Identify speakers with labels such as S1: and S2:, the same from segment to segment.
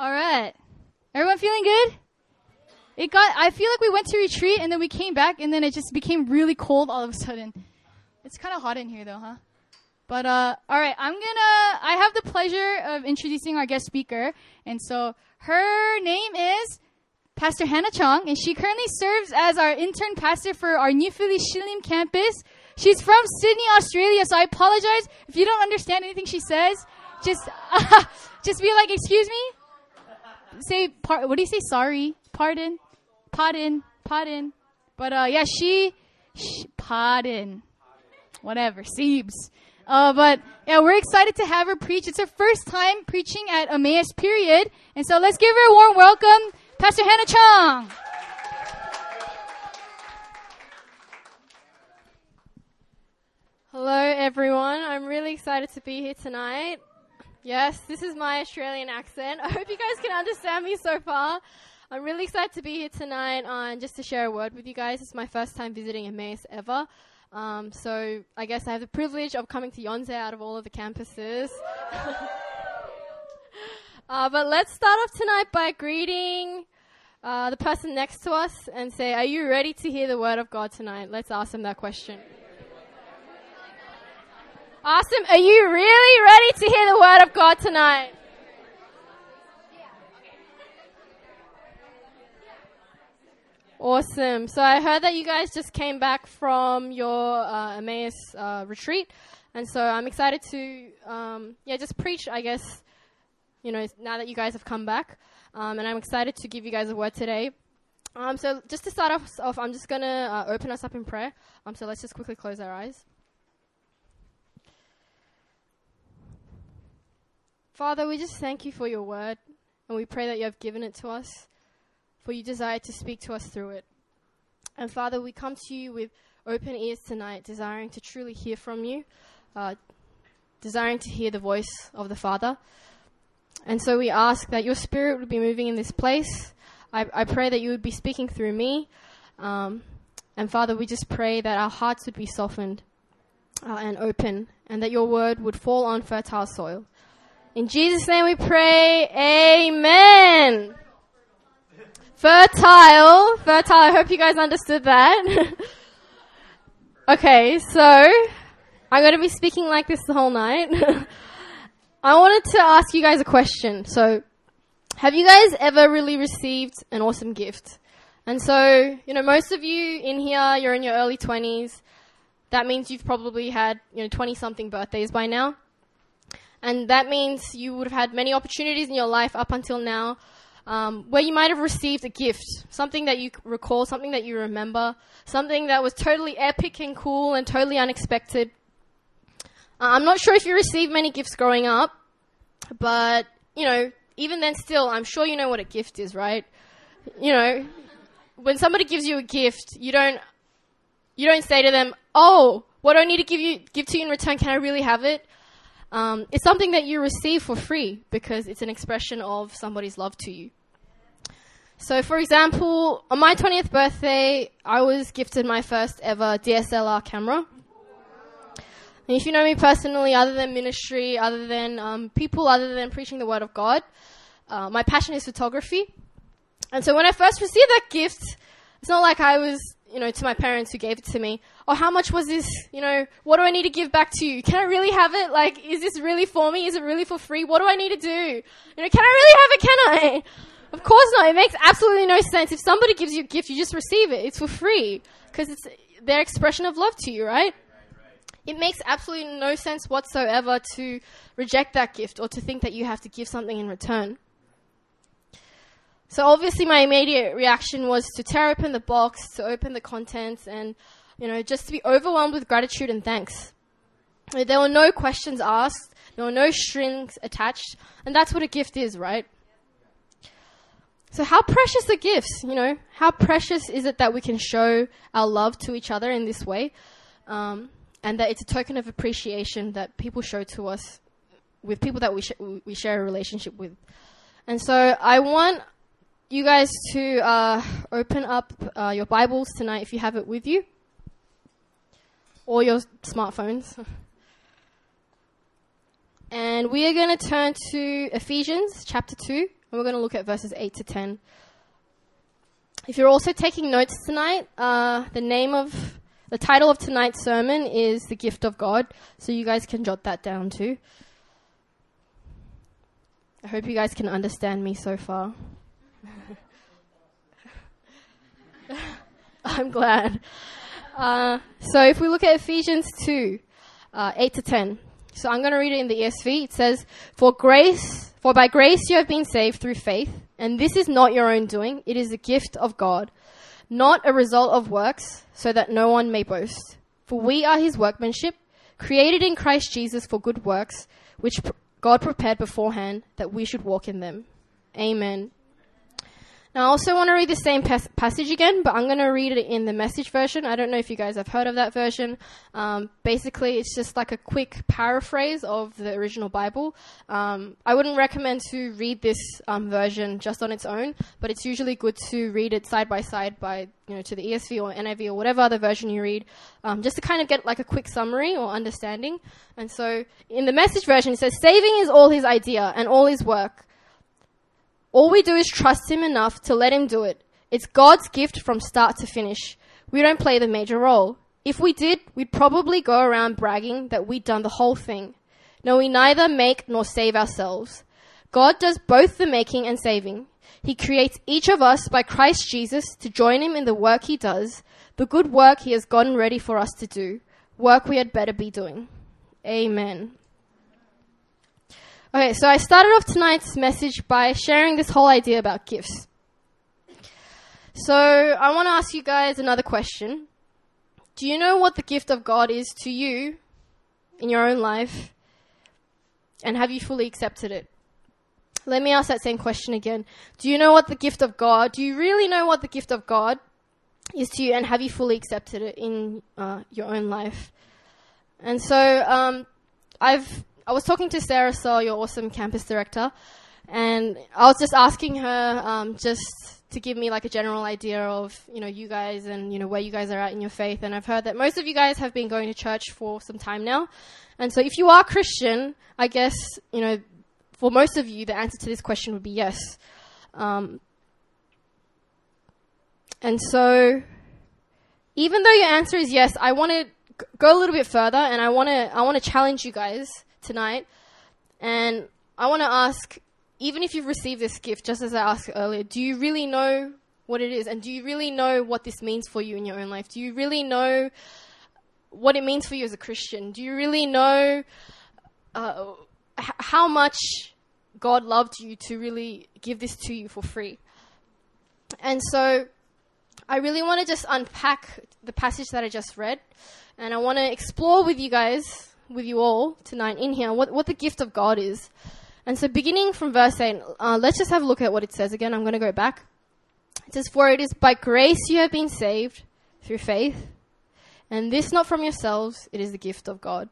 S1: All right. Everyone feeling good? It got, I feel like we went to retreat and then we came back and then it just became really cold all of a sudden. It's kind of hot in here though, huh? But, uh, alright, I'm gonna, I have the pleasure of introducing our guest speaker. And so her name is Pastor Hannah Chong and she currently serves as our intern pastor for our New Philly Shilim campus. She's from Sydney, Australia, so I apologize if you don't understand anything she says. Just, just be like, excuse me? Say, par- what do you say? Sorry, pardon, pardon, pardon. But, uh, yeah, she, sh- pardon. Whatever, Seems. Uh, but, yeah, we're excited to have her preach. It's her first time preaching at Emmaus, period. And so let's give her a warm welcome, Pastor Hannah Chong.
S2: Hello, everyone. I'm really excited to be here tonight. Yes, this is my Australian accent. I hope you guys can understand me so far. I'm really excited to be here tonight and just to share a word with you guys. It's my first time visiting Emmaus ever. Um, so I guess I have the privilege of coming to Yonsei out of all of the campuses. uh, but let's start off tonight by greeting uh, the person next to us and say, Are you ready to hear the word of God tonight? Let's ask them that question. Awesome. Are you really ready to hear the word of God tonight? Awesome. So I heard that you guys just came back from your uh, Emmaus uh, retreat, and so I'm excited to, um, yeah, just preach. I guess, you know, now that you guys have come back, um, and I'm excited to give you guys a word today. Um, so just to start off, off I'm just gonna uh, open us up in prayer. Um, so let's just quickly close our eyes. Father, we just thank you for your word, and we pray that you have given it to us, for you desire to speak to us through it. And Father, we come to you with open ears tonight, desiring to truly hear from you, uh, desiring to hear the voice of the Father. And so we ask that your Spirit would be moving in this place. I, I pray that you would be speaking through me. Um, and Father, we just pray that our hearts would be softened uh, and open, and that your word would fall on fertile soil. In Jesus' name we pray, Amen. Fertile, fertile, I hope you guys understood that. okay, so, I'm gonna be speaking like this the whole night. I wanted to ask you guys a question. So, have you guys ever really received an awesome gift? And so, you know, most of you in here, you're in your early 20s. That means you've probably had, you know, 20 something birthdays by now. And that means you would have had many opportunities in your life up until now um, where you might have received a gift, something that you recall, something that you remember, something that was totally epic and cool and totally unexpected. Uh, I'm not sure if you received many gifts growing up, but, you know, even then still, I'm sure you know what a gift is, right? You know, when somebody gives you a gift, you don't, you don't say to them, oh, what do I need to give you, give to you in return? Can I really have it? Um, it's something that you receive for free because it's an expression of somebody's love to you. So, for example, on my 20th birthday, I was gifted my first ever DSLR camera. And if you know me personally, other than ministry, other than um, people, other than preaching the word of God, uh, my passion is photography. And so when I first received that gift, it's not like I was, you know, to my parents who gave it to me. Oh, how much was this? You know, what do I need to give back to you? Can I really have it? Like, is this really for me? Is it really for free? What do I need to do? You know, can I really have it? Can I? Of course not. It makes absolutely no sense. If somebody gives you a gift, you just receive it. It's for free because it's their expression of love to you, right? It makes absolutely no sense whatsoever to reject that gift or to think that you have to give something in return. So obviously my immediate reaction was to tear open the box, to open the contents and, you know, just to be overwhelmed with gratitude and thanks. There were no questions asked, there were no strings attached, and that's what a gift is, right? So how precious are gifts, you know? How precious is it that we can show our love to each other in this way? Um, and that it's a token of appreciation that people show to us with people that we, sh- we share a relationship with. And so I want you guys to uh, open up uh, your Bibles tonight if you have it with you, or your smartphones. And we are going to turn to Ephesians chapter 2, and we're going to look at verses 8 to 10. If you're also taking notes tonight, uh, the name of the title of tonight's sermon is The Gift of God, so you guys can jot that down too. I hope you guys can understand me so far. I'm glad. Uh, so if we look at Ephesians 2, uh, 8 to 10. So I'm going to read it in the ESV. It says, For grace, for by grace you have been saved through faith, and this is not your own doing, it is a gift of God, not a result of works, so that no one may boast. For we are his workmanship, created in Christ Jesus for good works, which God prepared beforehand that we should walk in them. Amen. Now, I also want to read the same pas- passage again, but I'm going to read it in the message version. I don't know if you guys have heard of that version. Um, basically, it's just like a quick paraphrase of the original Bible. Um, I wouldn't recommend to read this um, version just on its own, but it's usually good to read it side by side by you know to the ESV or NIV or whatever other version you read, um, just to kind of get like a quick summary or understanding. And so, in the message version, it says, "Saving is all His idea and all His work." All we do is trust Him enough to let Him do it. It's God's gift from start to finish. We don't play the major role. If we did, we'd probably go around bragging that we'd done the whole thing. No, we neither make nor save ourselves. God does both the making and saving. He creates each of us by Christ Jesus to join Him in the work He does, the good work He has gotten ready for us to do, work we had better be doing. Amen. Okay, so I started off tonight's message by sharing this whole idea about gifts. So I want to ask you guys another question. Do you know what the gift of God is to you in your own life? And have you fully accepted it? Let me ask that same question again. Do you know what the gift of God, do you really know what the gift of God is to you? And have you fully accepted it in uh, your own life? And so um, I've I was talking to Sarah Saul, your awesome campus director, and I was just asking her um, just to give me like a general idea of you know you guys and you know where you guys are at in your faith. And I've heard that most of you guys have been going to church for some time now, and so if you are Christian, I guess you know for most of you the answer to this question would be yes. Um, and so, even though your answer is yes, I want to go a little bit further, and I want to I want to challenge you guys tonight. And I want to ask, even if you've received this gift, just as I asked earlier, do you really know what it is? And do you really know what this means for you in your own life? Do you really know what it means for you as a Christian? Do you really know uh, how much God loved you to really give this to you for free? And so I really want to just unpack the passage that I just read, and I want to explore with you guys with you all tonight in here what, what the gift of God is. And so, beginning from verse 8, uh, let's just have a look at what it says again. I'm going to go back. It says, For it is by grace you have been saved through faith, and this not from yourselves, it is the gift of God.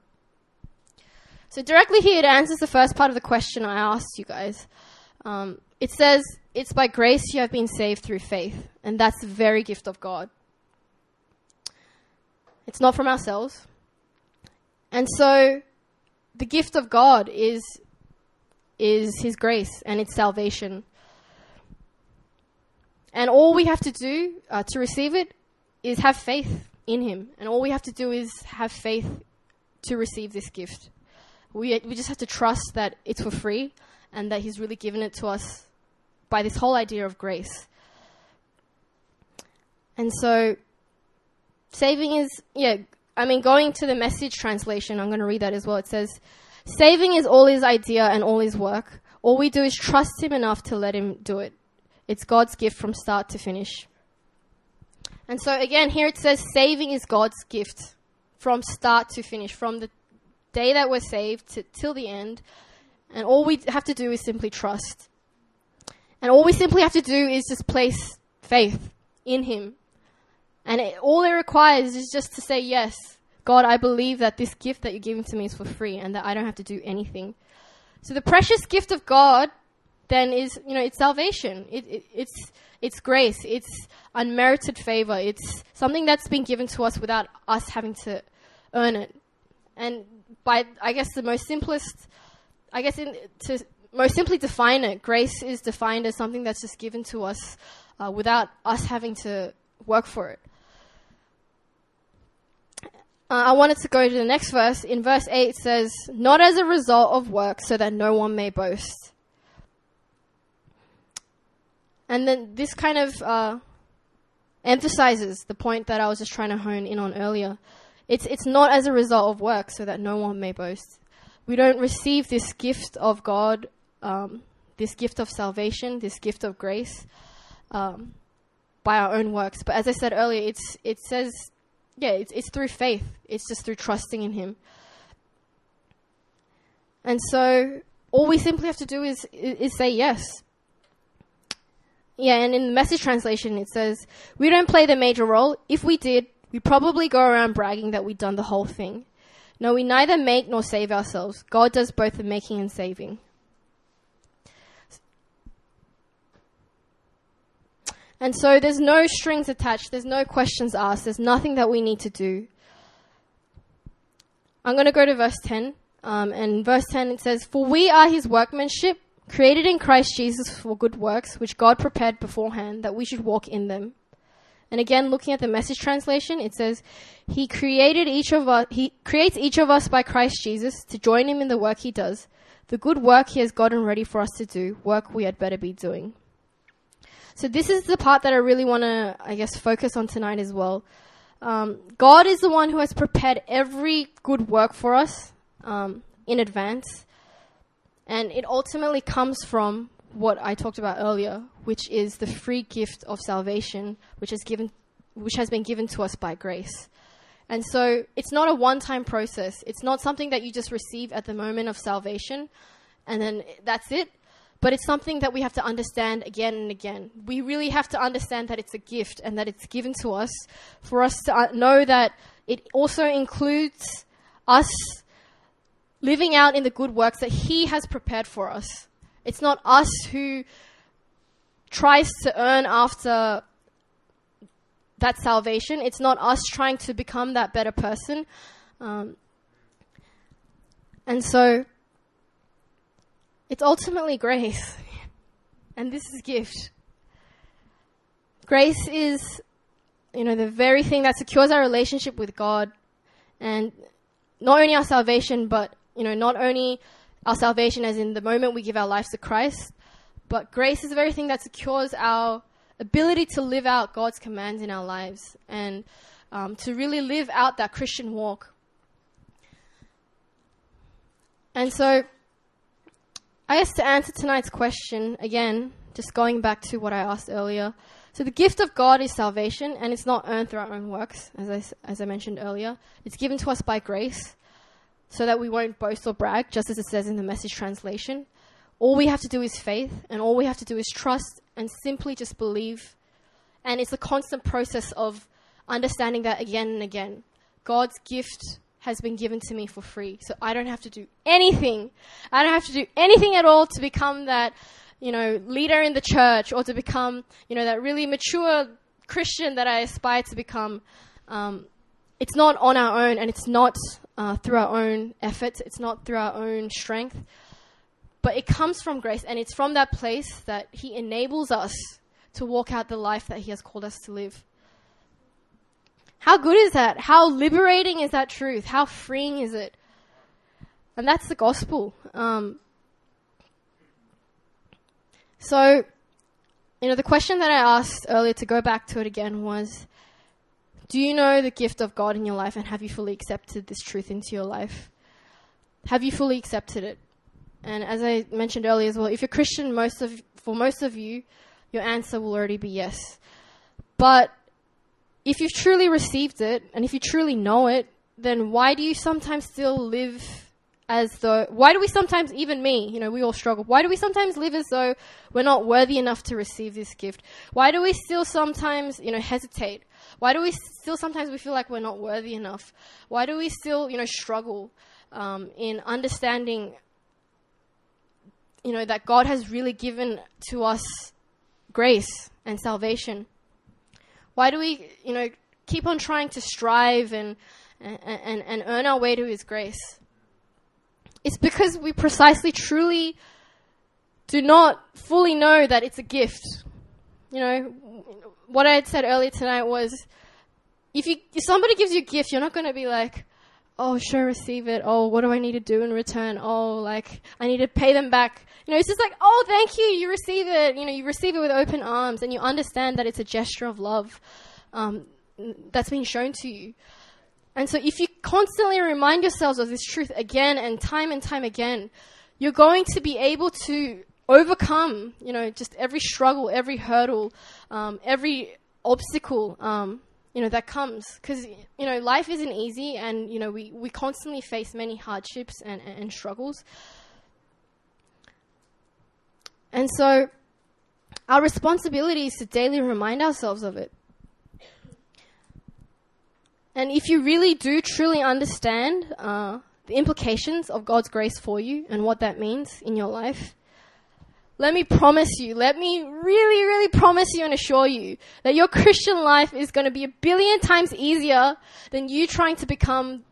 S2: So, directly here, it answers the first part of the question I asked you guys. Um, it says, It's by grace you have been saved through faith, and that's the very gift of God. It's not from ourselves. And so the gift of God is is his grace and its salvation. And all we have to do uh, to receive it is have faith in him. And all we have to do is have faith to receive this gift. We we just have to trust that it's for free and that he's really given it to us by this whole idea of grace. And so saving is yeah I mean, going to the message translation, I'm going to read that as well. It says, Saving is all his idea and all his work. All we do is trust him enough to let him do it. It's God's gift from start to finish. And so, again, here it says, Saving is God's gift from start to finish, from the day that we're saved to, till the end. And all we have to do is simply trust. And all we simply have to do is just place faith in him and it, all it requires is just to say, Yes, God, I believe that this gift that you're giving to me is for free and that I don't have to do anything. So the precious gift of God then is, you know, it's salvation. It, it, it's, it's grace. It's unmerited favor. It's something that's been given to us without us having to earn it. And by, I guess, the most simplest, I guess, in, to most simply define it, grace is defined as something that's just given to us uh, without us having to work for it. Uh, I wanted to go to the next verse. In verse 8 it says, Not as a result of work, so that no one may boast. And then this kind of uh, emphasizes the point that I was just trying to hone in on earlier. It's, it's not as a result of work, so that no one may boast. We don't receive this gift of God, um, this gift of salvation, this gift of grace, um, by our own works. But as I said earlier, it's, it says yeah, it's, it's through faith. It's just through trusting in Him. And so all we simply have to do is, is say yes. Yeah, and in the message translation it says, We don't play the major role. If we did, we'd probably go around bragging that we'd done the whole thing. No, we neither make nor save ourselves. God does both the making and saving. And so there's no strings attached, there's no questions asked, there's nothing that we need to do. I'm going to go to verse 10. Um, and verse 10 it says, For we are his workmanship, created in Christ Jesus for good works, which God prepared beforehand that we should walk in them. And again, looking at the message translation, it says, He created each of us, He creates each of us by Christ Jesus to join Him in the work He does, the good work He has gotten ready for us to do, work we had better be doing. So this is the part that I really want to, I guess, focus on tonight as well. Um, God is the one who has prepared every good work for us um, in advance, and it ultimately comes from what I talked about earlier, which is the free gift of salvation, which is given, which has been given to us by grace. And so it's not a one-time process. It's not something that you just receive at the moment of salvation, and then that's it. But it's something that we have to understand again and again. We really have to understand that it's a gift and that it's given to us for us to uh, know that it also includes us living out in the good works that He has prepared for us. It's not us who tries to earn after that salvation. It's not us trying to become that better person. Um, and so it's ultimately grace. And this is gift. Grace is, you know, the very thing that secures our relationship with God and not only our salvation, but, you know, not only our salvation as in the moment we give our lives to Christ, but grace is the very thing that secures our ability to live out God's commands in our lives and um, to really live out that Christian walk. And so, I guess to answer tonight's question, again, just going back to what I asked earlier. So the gift of God is salvation, and it's not earned through our own works, as I, as I mentioned earlier. It's given to us by grace, so that we won't boast or brag, just as it says in the message translation. All we have to do is faith, and all we have to do is trust and simply just believe. And it's a constant process of understanding that again and again. God's gift has been given to me for free. So I don't have to do anything. I don't have to do anything at all to become that, you know, leader in the church or to become, you know, that really mature Christian that I aspire to become. Um, it's not on our own and it's not uh, through our own efforts. It's not through our own strength. But it comes from grace and it's from that place that He enables us to walk out the life that He has called us to live. How good is that? How liberating is that truth? How freeing is it? And that's the gospel. Um, so, you know, the question that I asked earlier to go back to it again was Do you know the gift of God in your life and have you fully accepted this truth into your life? Have you fully accepted it? And as I mentioned earlier as well, if you're Christian, most of for most of you, your answer will already be yes. But if you've truly received it and if you truly know it, then why do you sometimes still live as though, why do we sometimes, even me, you know, we all struggle, why do we sometimes live as though we're not worthy enough to receive this gift? Why do we still sometimes, you know, hesitate? Why do we still sometimes we feel like we're not worthy enough? Why do we still, you know, struggle um, in understanding, you know, that God has really given to us grace and salvation? Why do we, you know, keep on trying to strive and, and, and earn our way to His grace? It's because we precisely, truly do not fully know that it's a gift. You know, what I had said earlier tonight was if you if somebody gives you a gift, you're not going to be like, "Oh, sure, receive it. Oh, what do I need to do in return? Oh, like I need to pay them back." You know, it's just like, "Oh, thank you. You receive it. You know, you receive it with open arms and you understand that it's a gesture of love um, that's been shown to you." And so if you constantly remind yourselves of this truth again and time and time again, you're going to be able to overcome, you know, just every struggle, every hurdle, um, every obstacle, um, you know, that comes. Because, you know, life isn't easy and, you know, we, we constantly face many hardships and, and struggles. And so our responsibility is to daily remind ourselves of it. And if you really do truly understand uh, the implications of God's grace for you and what that means in your life, let me promise you, let me really, really promise you and assure you that your Christian life is going to be a billion times easier than you trying to become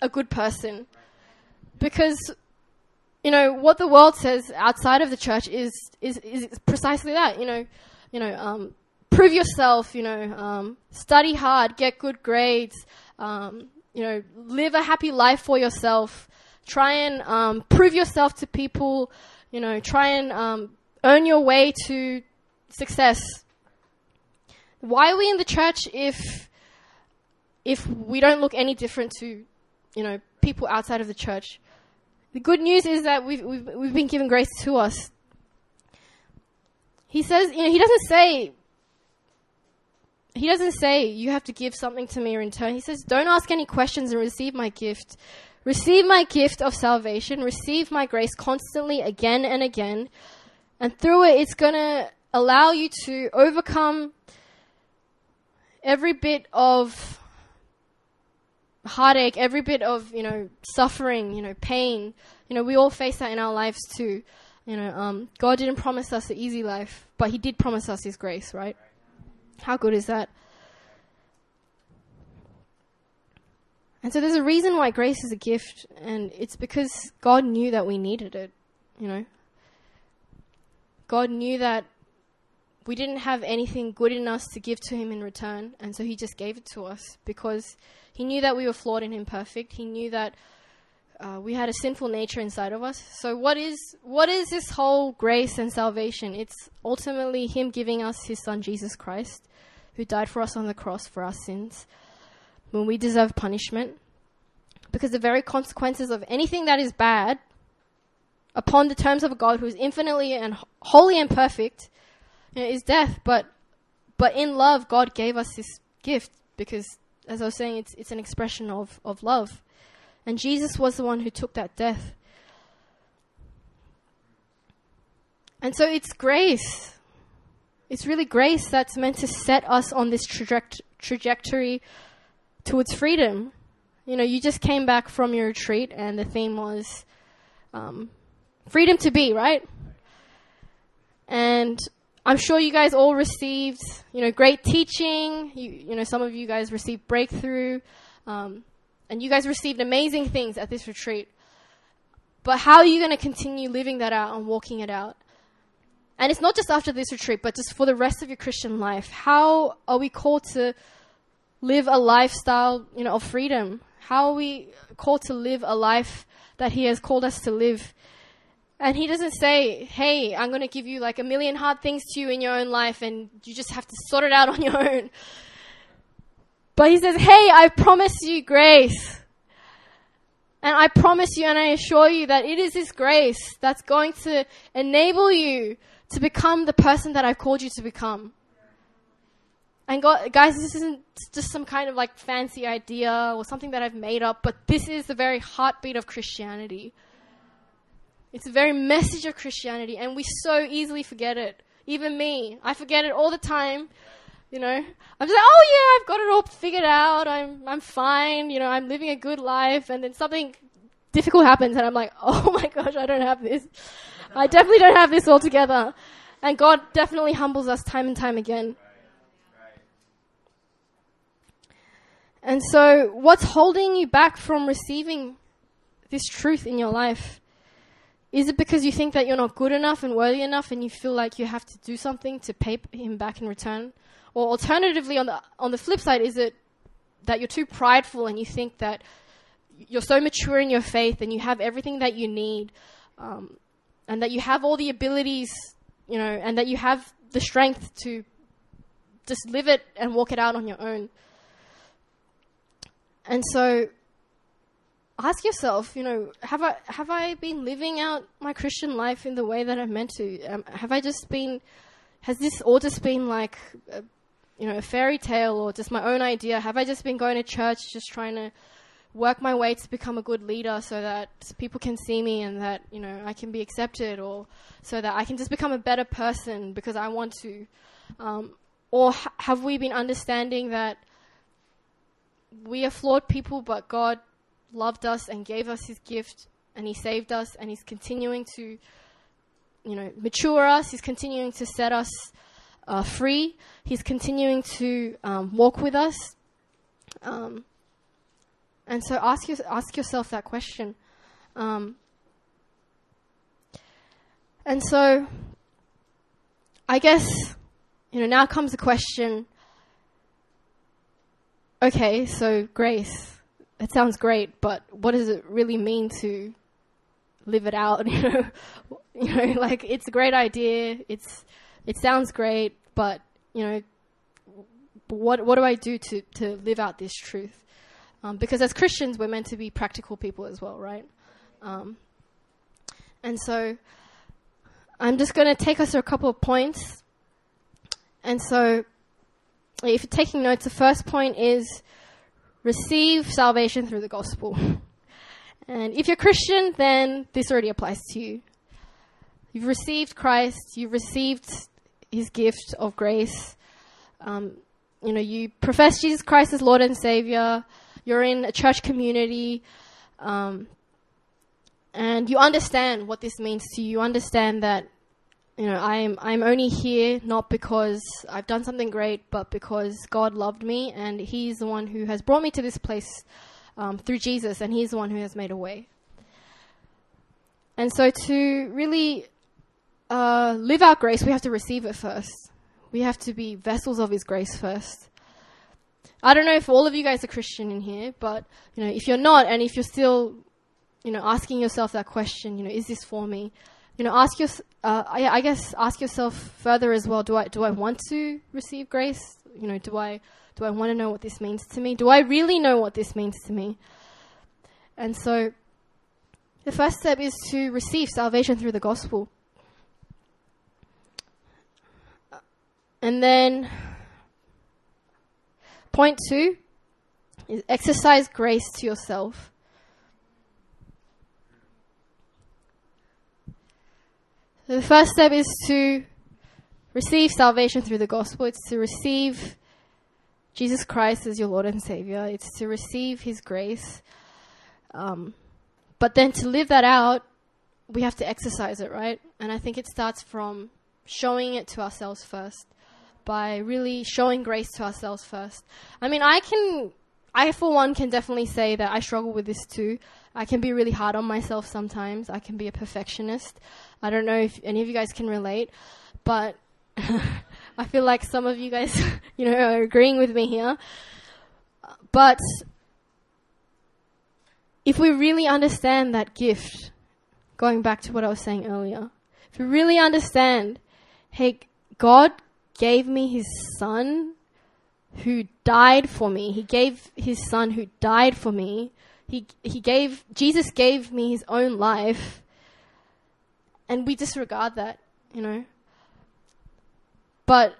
S2: a good person. Because, you know, what the world says outside of the church is, is, is precisely that, you know, you know, um, prove yourself, you know, um, study hard, get good grades, um, you know, live a happy life for yourself, try and um, prove yourself to people, you know, try and um, earn your way to success. Why are we in the church if if we don't look any different to, you know, people outside of the church? The good news is that we've, we've, we've been given grace to us. He says, you know, he doesn't say, he doesn't say you have to give something to me in return. He says, don't ask any questions and receive my gift. Receive my gift of salvation. Receive my grace constantly again and again. And through it, it's going to allow you to overcome every bit of heartache, every bit of, you know, suffering, you know, pain. You know, we all face that in our lives too. You know, um, God didn't promise us an easy life, but He did promise us His grace, right? How good is that? And so there's a reason why grace is a gift, and it's because God knew that we needed it, you know. God knew that we didn't have anything good in us to give to Him in return, and so He just gave it to us because He knew that we were flawed and imperfect. He knew that uh, we had a sinful nature inside of us. So, what is what is this whole grace and salvation? It's ultimately Him giving us His Son Jesus Christ, who died for us on the cross for our sins when we deserve punishment. Because the very consequences of anything that is bad upon the terms of a God who is infinitely and holy and perfect you know, is death. But but in love, God gave us this gift because, as I was saying, it's it's an expression of of love, and Jesus was the one who took that death. And so it's grace. It's really grace that's meant to set us on this traject- trajectory towards freedom. You know, you just came back from your retreat, and the theme was um, freedom to be, right? And I'm sure you guys all received, you know, great teaching. You, you know, some of you guys received breakthrough, um, and you guys received amazing things at this retreat. But how are you going to continue living that out and walking it out? And it's not just after this retreat, but just for the rest of your Christian life. How are we called to live a lifestyle, you know, of freedom? How are we called to live a life that He has called us to live? And he doesn't say, hey, I'm going to give you like a million hard things to you in your own life and you just have to sort it out on your own. But he says, hey, I promise you grace. And I promise you and I assure you that it is this grace that's going to enable you to become the person that I've called you to become. And God, guys, this isn't just some kind of like fancy idea or something that I've made up, but this is the very heartbeat of Christianity. It's the very message of Christianity, and we so easily forget it. Even me, I forget it all the time. You know, I'm just like, oh yeah, I've got it all figured out. I'm, I'm fine. You know, I'm living a good life, and then something difficult happens, and I'm like, oh my gosh, I don't have this. I definitely don't have this all together. And God definitely humbles us time and time again. And so, what's holding you back from receiving this truth in your life? Is it because you think that you're not good enough and worthy enough and you feel like you have to do something to pay him back in return? Or alternatively, on the, on the flip side, is it that you're too prideful and you think that you're so mature in your faith and you have everything that you need um, and that you have all the abilities, you know, and that you have the strength to just live it and walk it out on your own? And so ask yourself, you know, have I have I been living out my Christian life in the way that I'm meant to? Um, have I just been, has this all just been like, a, you know, a fairy tale or just my own idea? Have I just been going to church, just trying to work my way to become a good leader, so that people can see me and that you know I can be accepted, or so that I can just become a better person because I want to? Um, or ha- have we been understanding that? We are flawed people, but God loved us and gave us his gift and he saved us and he's continuing to you know mature us. He's continuing to set us uh, free. He's continuing to um, walk with us. Um, and so ask your, ask yourself that question. Um, and so i guess you know now comes the question okay so grace it sounds great, but what does it really mean to live it out? You know, you know, like it's a great idea. It's it sounds great, but you know, what what do I do to to live out this truth? Um, because as Christians, we're meant to be practical people as well, right? Um, and so, I'm just going to take us through a couple of points. And so, if you're taking notes, the first point is receive salvation through the gospel. And if you're Christian, then this already applies to you. You've received Christ, you've received his gift of grace. Um, you know, you profess Jesus Christ as Lord and Savior. You're in a church community. Um, and you understand what this means to you. You understand that you know, I'm I'm only here not because I've done something great, but because God loved me, and He's the one who has brought me to this place um, through Jesus, and He's the one who has made a way. And so, to really uh, live out grace, we have to receive it first. We have to be vessels of His grace first. I don't know if all of you guys are Christian in here, but you know, if you're not, and if you're still, you know, asking yourself that question, you know, is this for me? You know, ask your, uh, I, I, guess, ask yourself further as well. Do I do I want to receive grace? You know, do I do I want to know what this means to me? Do I really know what this means to me? And so, the first step is to receive salvation through the gospel. And then, point two is exercise grace to yourself. The first step is to receive salvation through the gospel. It's to receive Jesus Christ as your Lord and Savior. It's to receive His grace. Um, but then to live that out, we have to exercise it, right? And I think it starts from showing it to ourselves first, by really showing grace to ourselves first. I mean, I can, I for one can definitely say that I struggle with this too. I can be really hard on myself sometimes. I can be a perfectionist. I don't know if any of you guys can relate, but I feel like some of you guys, you know, are agreeing with me here. But if we really understand that gift, going back to what I was saying earlier, if we really understand, hey, God gave me his son who died for me. He gave his son who died for me. He, he gave, Jesus gave me his own life and we disregard that, you know. But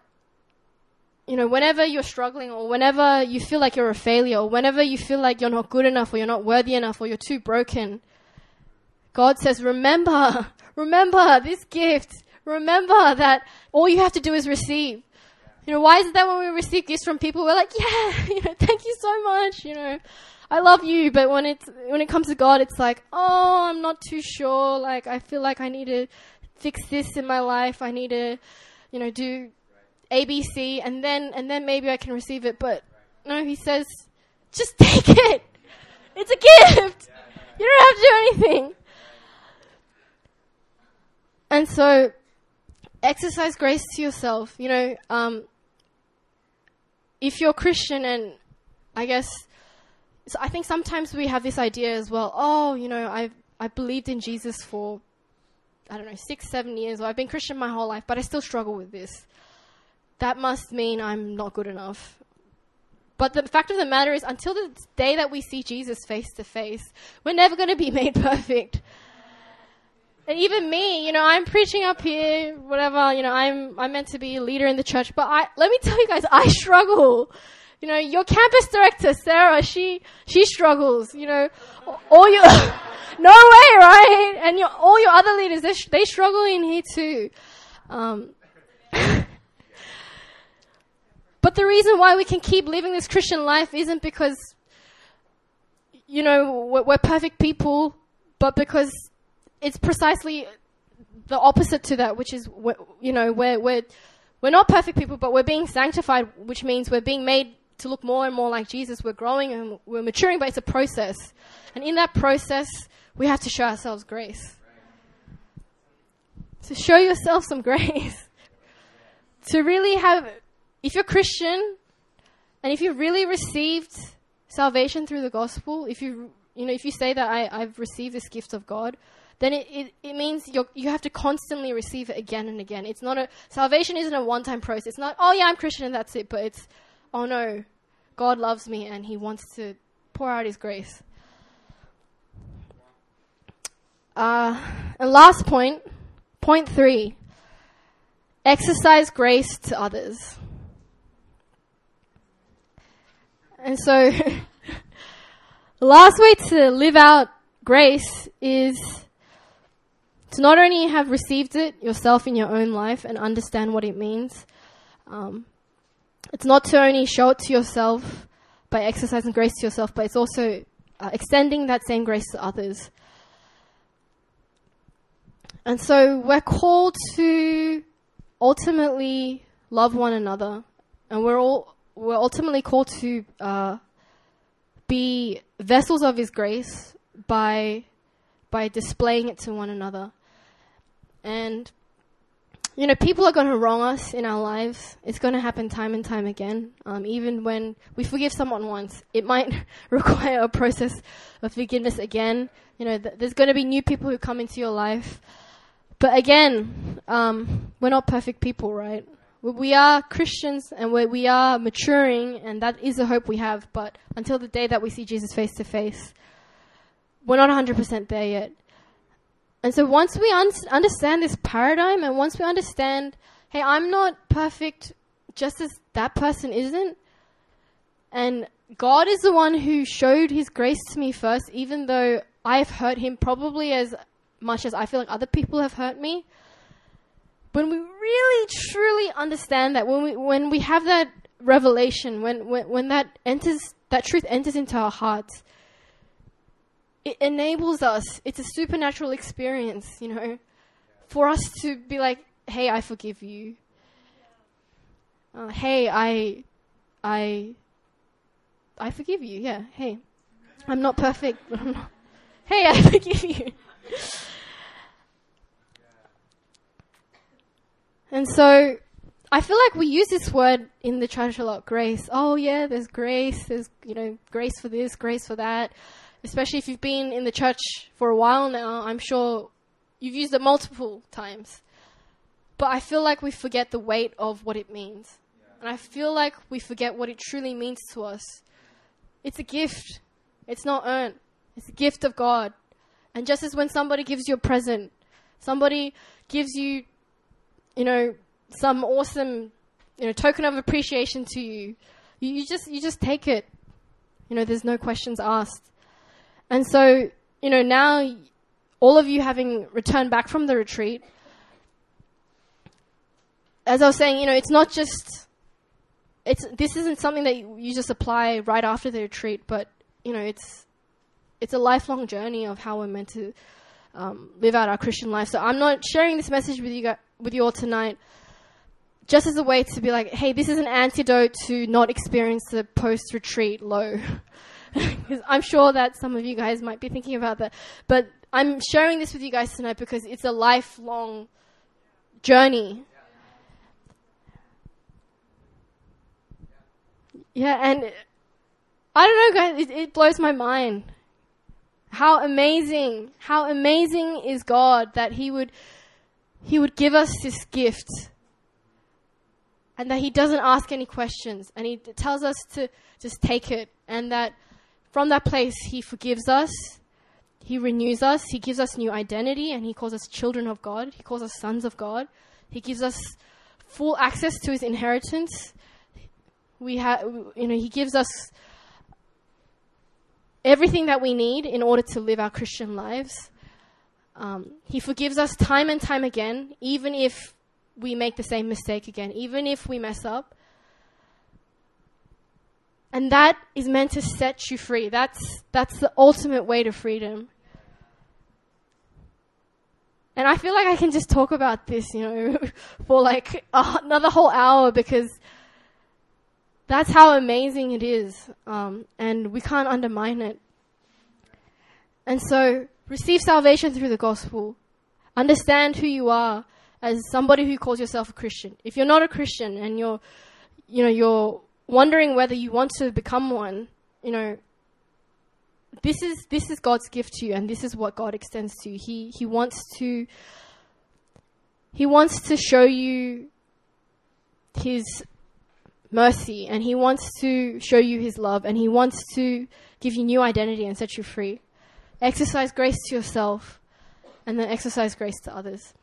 S2: you know, whenever you're struggling or whenever you feel like you're a failure or whenever you feel like you're not good enough or you're not worthy enough or you're too broken, God says, remember, remember this gift. Remember that all you have to do is receive. You know, why is it that when we receive gifts from people, we're like, yeah, you know, thank you so much, you know. I love you, but when it's when it comes to God, it's like, oh, I'm not too sure. Like, I feel like I need to fix this in my life. I need to, you know, do ABC, and then and then maybe I can receive it. But no, He says, just take it. It's a gift. You don't have to do anything. And so, exercise grace to yourself. You know, um, if you're Christian, and I guess, so I think sometimes we have this idea as well. Oh, you know, I've I believed in Jesus for I don't know six, seven years, or I've been Christian my whole life, but I still struggle with this. That must mean I'm not good enough. But the fact of the matter is, until the day that we see Jesus face to face, we're never going to be made perfect. And even me, you know, I'm preaching up here, whatever, you know, I'm, I'm meant to be a leader in the church, but I, let me tell you guys, I struggle. You know, your campus director, Sarah, she, she struggles, you know, all your, no way, right? And your, all your other leaders, they, they struggle in here too. Um, but the reason why we can keep living this Christian life isn't because, you know, we're, we're perfect people, but because it's precisely the opposite to that, which is, you know, we're, we're, we're not perfect people, but we're being sanctified, which means we're being made to look more and more like Jesus. We're growing and we're maturing, but it's a process. And in that process, we have to show ourselves grace. To show yourself some grace. to really have, if you're Christian, and if you really received salvation through the gospel, if you, you know, if you say that I, I've received this gift of God, then it, it, it means you you have to constantly receive it again and again. It's not a, salvation isn't a one time process. It's not, oh yeah, I'm Christian and that's it, but it's, oh no, God loves me and He wants to pour out His grace. Uh, and last point, point three exercise grace to others. And so, the last way to live out grace is to not only have received it yourself in your own life and understand what it means, um, it's not to only show it to yourself by exercising grace to yourself, but it's also uh, extending that same grace to others. And so we're called to ultimately love one another, and we're all we're ultimately called to uh, be vessels of His grace by by displaying it to one another. And you know, people are going to wrong us in our lives. It's going to happen time and time again. Um, even when we forgive someone once, it might require a process of forgiveness again. You know, th- there's going to be new people who come into your life. But again, um, we're not perfect people, right? We are Christians and we we are maturing, and that is the hope we have. But until the day that we see Jesus face to face, we're not 100% there yet. And so once we un- understand this paradigm and once we understand, hey, I'm not perfect just as that person isn't, and God is the one who showed his grace to me first, even though I've hurt him probably as much as I feel like other people have hurt me. When we really truly understand that, when we when we have that revelation, when when, when that enters that truth enters into our hearts, it enables us. It's a supernatural experience, you know, for us to be like, "Hey, I forgive you." Uh, hey, I, I, I forgive you. Yeah. Hey, I'm not perfect. hey, I forgive you. and so, I feel like we use this word in the church a lot. Grace. Oh yeah, there's grace. There's you know grace for this, grace for that especially if you've been in the church for a while now, I'm sure you've used it multiple times. But I feel like we forget the weight of what it means. And I feel like we forget what it truly means to us. It's a gift. It's not earned. It's a gift of God. And just as when somebody gives you a present, somebody gives you, you know, some awesome, you know, token of appreciation to you, you, just you just take it. You know, there's no questions asked. And so, you know, now all of you having returned back from the retreat, as I was saying, you know, it's not just, it's, this isn't something that you just apply right after the retreat, but, you know, it's, it's a lifelong journey of how we're meant to um, live out our Christian life. So I'm not sharing this message with you guys, with you all tonight just as a way to be like, hey, this is an antidote to not experience the post-retreat low. because I'm sure that some of you guys might be thinking about that. But I'm sharing this with you guys tonight because it's a lifelong journey. Yeah, and I don't know, guys, it, it blows my mind. How amazing, how amazing is God that He would, He would give us this gift and that He doesn't ask any questions and He tells us to just take it and that from that place He forgives us, He renews us, He gives us new identity and He calls us children of God, He calls us sons of God, He gives us full access to His inheritance. We have, you know, He gives us everything that we need in order to live our Christian lives. Um, he forgives us time and time again, even if we make the same mistake again, even if we mess up. And that is meant to set you free. That's, that's the ultimate way to freedom. And I feel like I can just talk about this, you know, for like another whole hour because that's how amazing it is. Um, and we can't undermine it. And so, receive salvation through the gospel. Understand who you are as somebody who calls yourself a Christian. If you're not a Christian and you're, you know, you're wondering whether you want to become one, you know, this is this is God's gift to you, and this is what God extends to you. He He wants to He wants to show you His mercy, and He wants to show you His love, and He wants to give you new identity and set you free. Exercise grace to yourself, and then exercise grace to others.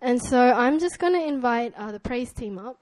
S2: And so I'm just going to invite uh, the praise team up.